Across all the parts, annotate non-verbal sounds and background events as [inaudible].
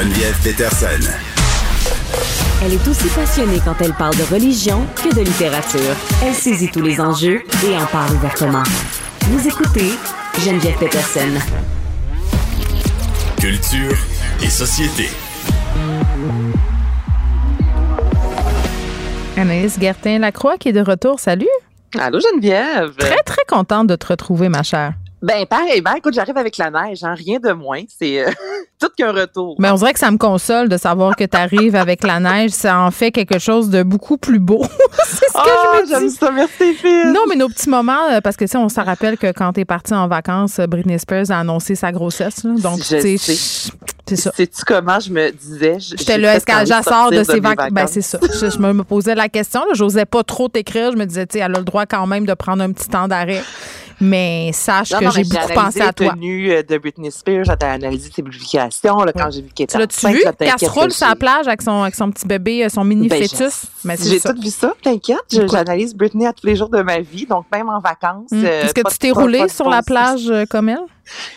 Geneviève Peterson. Elle est aussi passionnée quand elle parle de religion que de littérature. Elle saisit tous les enjeux et en parle ouvertement. Vous écoutez Geneviève Peterson. Culture et société. Anaïs Gertin-Lacroix qui est de retour. Salut! Allô Geneviève. Très, très contente de te retrouver, ma chère. Ben pareil, ben écoute, j'arrive avec la neige, hein, rien de moins. C'est euh, tout qu'un retour. Mais on dirait que ça me console de savoir que tu arrives avec la neige. Ça en fait quelque chose de beaucoup plus beau. [laughs] c'est ce que Ah, je me dis. j'aime ça, merci Phil. Non, mais nos petits moments, euh, parce que tu sais, on se rappelle que quand t'es partie en vacances, euh, Britney Spears a annoncé sa grossesse. là. Donc, Je tu sais, c'est ça. Sais-tu comment je me disais? J'étais là, est-ce qu'elle de sort de sortir ses vacances? Ben, c'est ça. Je, je me posais la question. là. J'osais pas trop t'écrire. Je me disais, tu sais, elle a le droit quand même de prendre un petit temps d'arrêt. Mais sache Non, que j'ai beaucoup pensé à toi. tenues euh, de Britney Spears, j'ai analysé ses publications là, quand j'ai vu qu'elle était Tu enceinte, vu? se roule que sur la j'ai- plage avec son, avec son petit bébé, euh, son mini Ben, fœtus? J'ai ça. tout vu ça, t'inquiète. J'analyse Britney à tous les jours de ma vie, donc même en vacances. Euh, Est-ce que tu t'es pas- roulé pas de sur la plage euh, comme elle?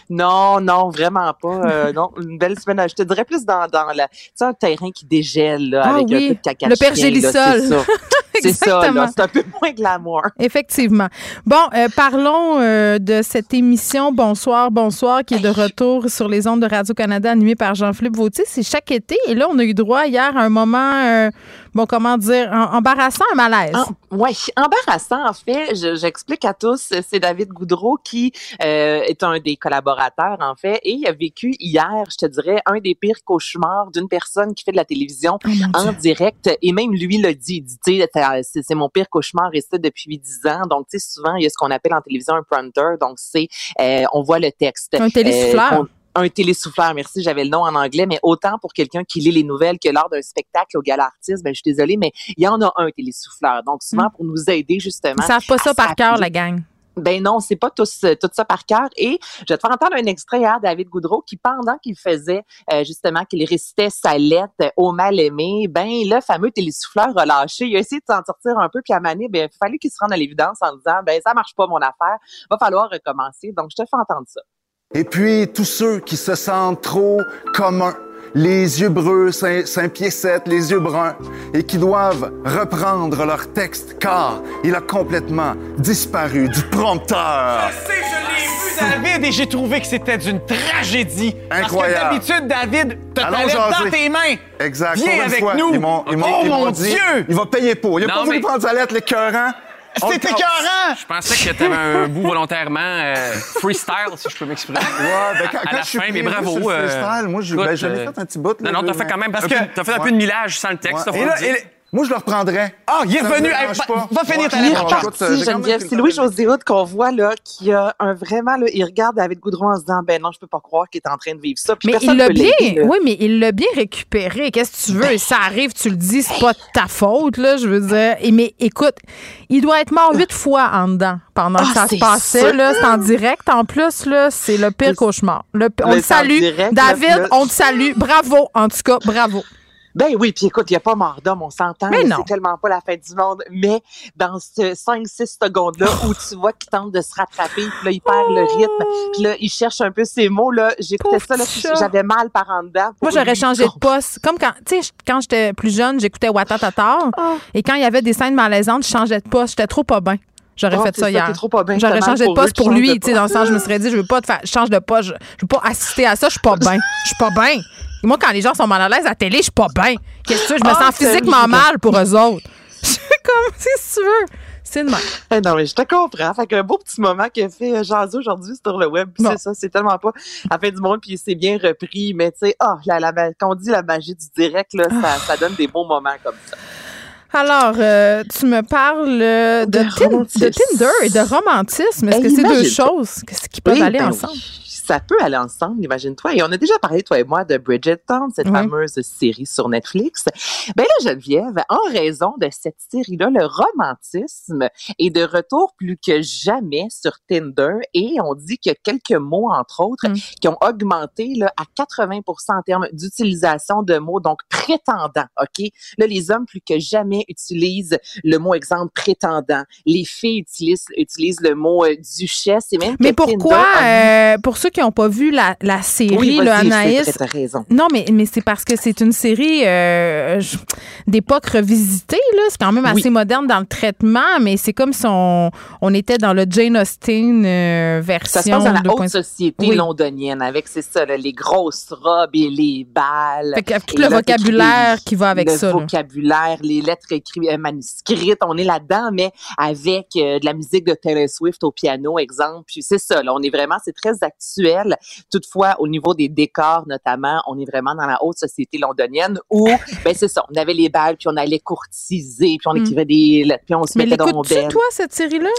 Non, non, vraiment pas. Euh, [laughs] non, une belle semaine. Je te dirais plus dans, dans la, tu un terrain qui dégèle, là, Ah avec oui, un peu de caca le pergélisol. [laughs] C'est ça. C'est là. Un peu moins glamour. Effectivement. Bon, euh, parlons euh, de cette émission Bonsoir, bonsoir, qui est de retour sur les ondes de Radio-Canada animée par Jean-Philippe Vautier. C'est chaque été. Et là, on a eu droit hier à un moment, euh, bon, comment dire, en- embarrassant, un malaise. Ouais, embarrassant en fait. Je- J'explique à tous. C'est David Goudreau qui est un des collaborateurs en fait et il a vécu hier, je te dirais, un des pires cauchemars d'une personne qui fait de la télévision Oh en direct. Et même lui l'a dit. Il dit, t'as- c'est mon pire cauchemar et ça depuis 10 ans. Donc, tu sais, souvent il y a ce qu'on appelle en télévision un prompter. Donc, c'est euh, on voit le texte. Un télésouffleur. Euh, un télésouffleur, merci, j'avais le nom en anglais, mais autant pour quelqu'un qui lit les nouvelles que lors d'un spectacle au gala artiste, ben je suis désolée, mais il y en a un télésouffleur. Donc souvent pour nous aider justement. Ils savent pas ça par cœur, la gang. Ben non, c'est pas tous, euh, tout ça par cœur. Et je vais te faire entendre un extrait hier, David Goudreau, qui pendant qu'il faisait euh, justement qu'il récitait sa lettre au mal aimé, ben le fameux télésouffleur a lâché. Il a essayé de s'en sortir un peu, puis à Mané, ben il fallait qu'il se rende à l'évidence en disant ben ça marche pas mon affaire, va falloir recommencer. Donc je te fais entendre ça. Et puis, tous ceux qui se sentent trop communs, les yeux breux, cinq, cinq pieds sept, les yeux bruns, et qui doivent reprendre leur texte car il a complètement disparu du prompteur. Je sais, je l'ai vu, David, et j'ai trouvé que c'était d'une tragédie. Incroyable. Parce que d'habitude, David, t'as ta Allons lettre dans tes mains. Exact. Viens avec fois, nous. Ils m'ont, ils m'ont- Oh, ils m'ont mon dit, Dieu! Il va payer pour. Il a Non, pas voulu mais- prendre sa lettre, l'écœurant. C'est écœurant. Je pensais que tu avais un bout volontairement euh, freestyle, si je peux m'exprimer. Ouais, ben, quand, à quand la je suis fin, mais bravo. sur le euh, freestyle, moi, je, ben, euh, fait un petit bout. Non, là, non, t'as fait quand même Parce que- t'as fait un peu de millage sans le texte. Ouais. Et là, et- Moi, je le reprendrais. Ah, il est revenu. pas. va- va finir ta. Il est reparti, euh, Geneviève. C'est le Louis temps de- José Hood qu'on voit là, qui a un vraiment là, il regarde David Goudreau en se disant ben non, je peux pas croire qu'il est en train de vivre ça. Puis Mais il l'a bien, oui, mais il l'a bien récupéré. Qu'est-ce que tu veux? Ça arrive, tu le dis, c'est pas de ta faute, là, je veux dire. Et, mais écoute, il doit être mort huit fois en dedans pendant que Ah, ça se passait, là. C'est en direct, en plus, là, c'est le pire cauchemar. Le- on en salue. direct, David, on te salue. Bravo, en tout cas, bravo. Ben oui, puis écoute, il n'y a pas mort d'homme, on s'entend. Mais non. C'est tellement pas la fin du monde. Mais dans ce 5-6 secondes-là où [laughs] tu vois qu'il tente de se rattraper, puis là, il perd le rythme, puis là, il cherche un peu ses mots, là, j'écoutais ça, là, j'avais mal par en dedans. Moi, j'aurais changé de poste. Comme quand, tu sais, quand j'étais plus jeune, j'écoutais Watatata. Ah. Et quand il y avait des scènes malaisantes, je changeais de poste. J'étais trop pas bien. J'aurais Ah, fait ça hier. J'aurais changé de poste pour lui, tu sais, dans le sens, je me serais dit, je veux pas te faire, change de poste, je, je veux pas assister à ça, je suis pas [laughs] bien. Je suis pas bien. Moi, quand les gens sont mal à l'aise à la télé, je suis pas bien. Qu'est-ce que tu veux? Je me Ah, sens physiquement mal pour eux autres. [laughs] Je suis comme, si tu veux. C'est de même. Eh non, mais je te comprends. Fait qu'un beau petit moment qu'il a fait euh, jaser aujourd'hui sur le web. C'est ça, c'est tellement pas à la fin du monde, puis c'est bien repris. Mais tu sais, ah, la, la, quand on dit la magie du direct, là, Ah. ça, ça donne des beaux moments comme ça. Alors, euh, tu me parles euh, de, De Tin- romantisme. de Tinder et de romantisme. Est-ce Ben, que c'est deux choses qui peuvent Oui, aller ben ensemble? oui. Ça peut aller ensemble, imagine-toi. Et on a déjà parlé, toi et moi, de Bridgerton, cette Oui. fameuse série sur Netflix. Ben là, Geneviève, en raison de cette série-là, le romantisme est de retour plus que jamais sur Tinder et on dit qu'il y a quelques mots, entre autres, Mm. qui ont augmenté là, à 80 en termes d'utilisation de mots, donc prétendant, OK? Là, les hommes plus que jamais utilisent le mot, exemple, prétendant. Les filles utilisent, utilisent le mot euh, duchesse et même Mais pourquoi, a euh, pour ceux qui qui n'ont pas vu la, la série, Oui, vas-y, Anaïs. raison. Non, mais, mais c'est parce que c'est une série euh, d'époque revisitée. là. C'est quand même assez Oui. moderne dans le traitement, mais c'est comme si on, on était dans le Jane Austen euh, version. Ça se passe dans la 2.0. haute société Oui. londonienne avec, c'est ça, là, les grosses robes et les balles. Fait que tout le là, vocabulaire qui va avec le ça. là. vocabulaire, les lettres écrites, euh, manuscrites, on est là-dedans, mais avec euh, de la musique de Taylor Swift au piano, exemple. Puis c'est ça, là, on est vraiment, c'est très actuel. Toutefois, au niveau des décors, notamment, on est vraiment dans la haute société londonienne où, [laughs] ben c'est ça, on avait les balles, puis on allait courtiser, puis on Mm. écrivait des lettres, puis on se Mais mettait dans l'écoutes-tu, belle. toi, cette série-là?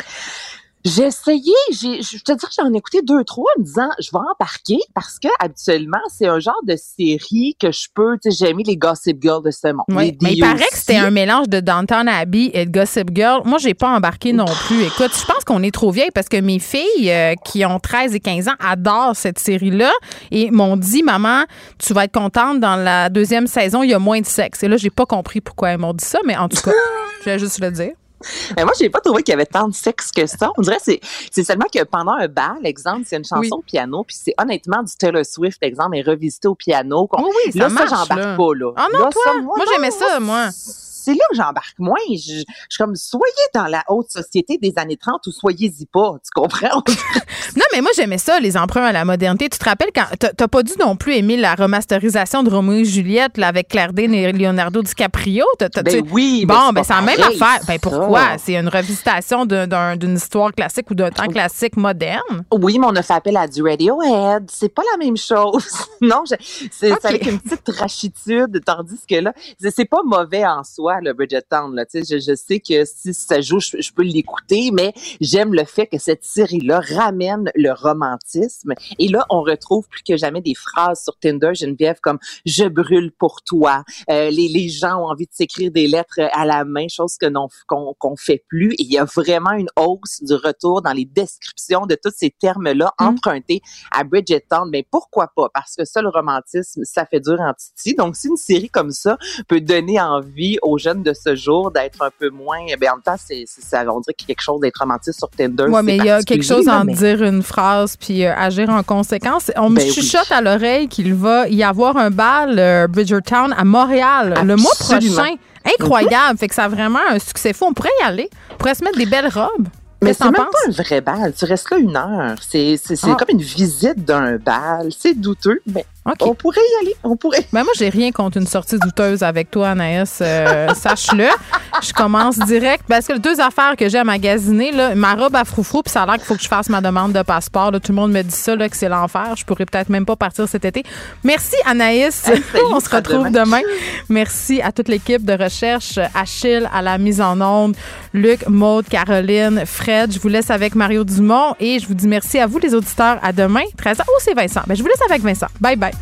J'ai essayé, j'ai, je te dis que j'en ai écouté deux, trois en me disant, je vais embarquer parce que habituellement, c'est un genre de série que je peux, tu sais, j'ai aimé les Gossip Girls de ce monde. Oui, mais il paraît que c'était un mélange de Downton Abbey et de Gossip Girl. Moi, j'ai pas embarqué non plus. Écoute, je pense qu'on est trop vieille parce que mes filles euh, qui ont 13 et 15 ans adorent cette série-là et m'ont dit maman, tu vas être contente dans la deuxième saison, il y a moins de sexe. Et là, j'ai pas compris pourquoi elles m'ont dit ça, mais en tout cas, [laughs] je vais juste le dire. [laughs] Mais moi, j'ai pas trouvé qu'il y avait tant de sexe que ça. On dirait que c'est, seulement que pendant un bal, exemple, c'est une chanson Oui. au piano, puis c'est honnêtement du Taylor Swift, exemple, est revisité au piano. Oui, oui, ça là, marche, ça, j'embarque pas, là. Ah non, Là, toi? ça, Moi, non, j'aimais ça, moi. C'est là que j'embarque moins. Je, je suis comme, soyez dans la haute société des années 30 ou soyez-y pas. Tu comprends? [laughs] [laughs] Non, mais moi, j'aimais ça, les emprunts à la modernité. Tu te rappelles quand. t'as- pas dû non plus aimer la remasterisation de Roméo et Juliette là, avec Claire Danes et Leonardo DiCaprio? T'as- Ben tu- oui, Bon, ben c'est la même affaire. Ben pourquoi? C'est une revisitation d'un- d'un- d'une histoire classique ou d'un temps classique moderne? Oui, mais on a fait appel à du Radiohead. C'est pas la même chose. [laughs] non, c'est avec une petite rachitude, tandis que là, c'est pas mauvais en soi, le Bridgerton. Là. Je, je sais que si ça joue, je, je peux l'écouter, mais j'aime le fait que cette série-là ramène le romantisme. Et là, on retrouve plus que jamais des phrases sur Tinder, Geneviève, comme « je brûle pour toi Euh, les, les gens ont envie de s'écrire des lettres à la main, chose que non qu'on qu'on fait plus. Et il y a vraiment une hausse du retour dans les descriptions de tous ces termes-là Mm. empruntés à Bridgerton. Mais pourquoi pas? Parce que ça, le romantisme, ça fait dur en titi. Donc, si une série comme ça peut donner envie aux jeunes de ce jour d'être un peu moins... Ben, en même temps, c'est, ça, on dirait qu'il y a quelque chose d'être romantique sur Tinder. Oui, mais il y a quelque chose en mais- dire une phrase puis euh, agir en conséquence. On me Ben oui. chuchote à l'oreille qu'il va y avoir un bal euh, Bridgertown à Montréal le mois prochain. Incroyable. Fait que ça a vraiment un succès fou. On pourrait y aller. On pourrait se mettre des belles robes. Mais c'est même pas un vrai bal. Tu restes là une heure. C'est Ah. comme une visite d'un bal. C'est douteux, mais On pourrait y aller. On pourrait. Ben moi, j'ai rien contre une sortie douteuse avec toi, Anaïs. Euh, [laughs] Sache-le. Je commence direct parce que les deux affaires que j'ai à magasiner, là, ma robe à froufrou, puis ça a l'air qu'il faut que je fasse ma demande de passeport. là. Tout le monde me dit ça, là, que c'est l'enfer. Je pourrais peut-être même pas partir cet été. Merci, Anaïs. Hey, [laughs] On se retrouve demain. demain. Merci à toute l'équipe de recherche, Achille à la mise en onde, Luc, Maude, Caroline, Fred. Je vous laisse avec Mario Dumont et je vous dis merci à vous, les auditeurs. À demain, 13h. Oh, c'est Vincent. Ben, je vous laisse avec Vincent. Bye bye.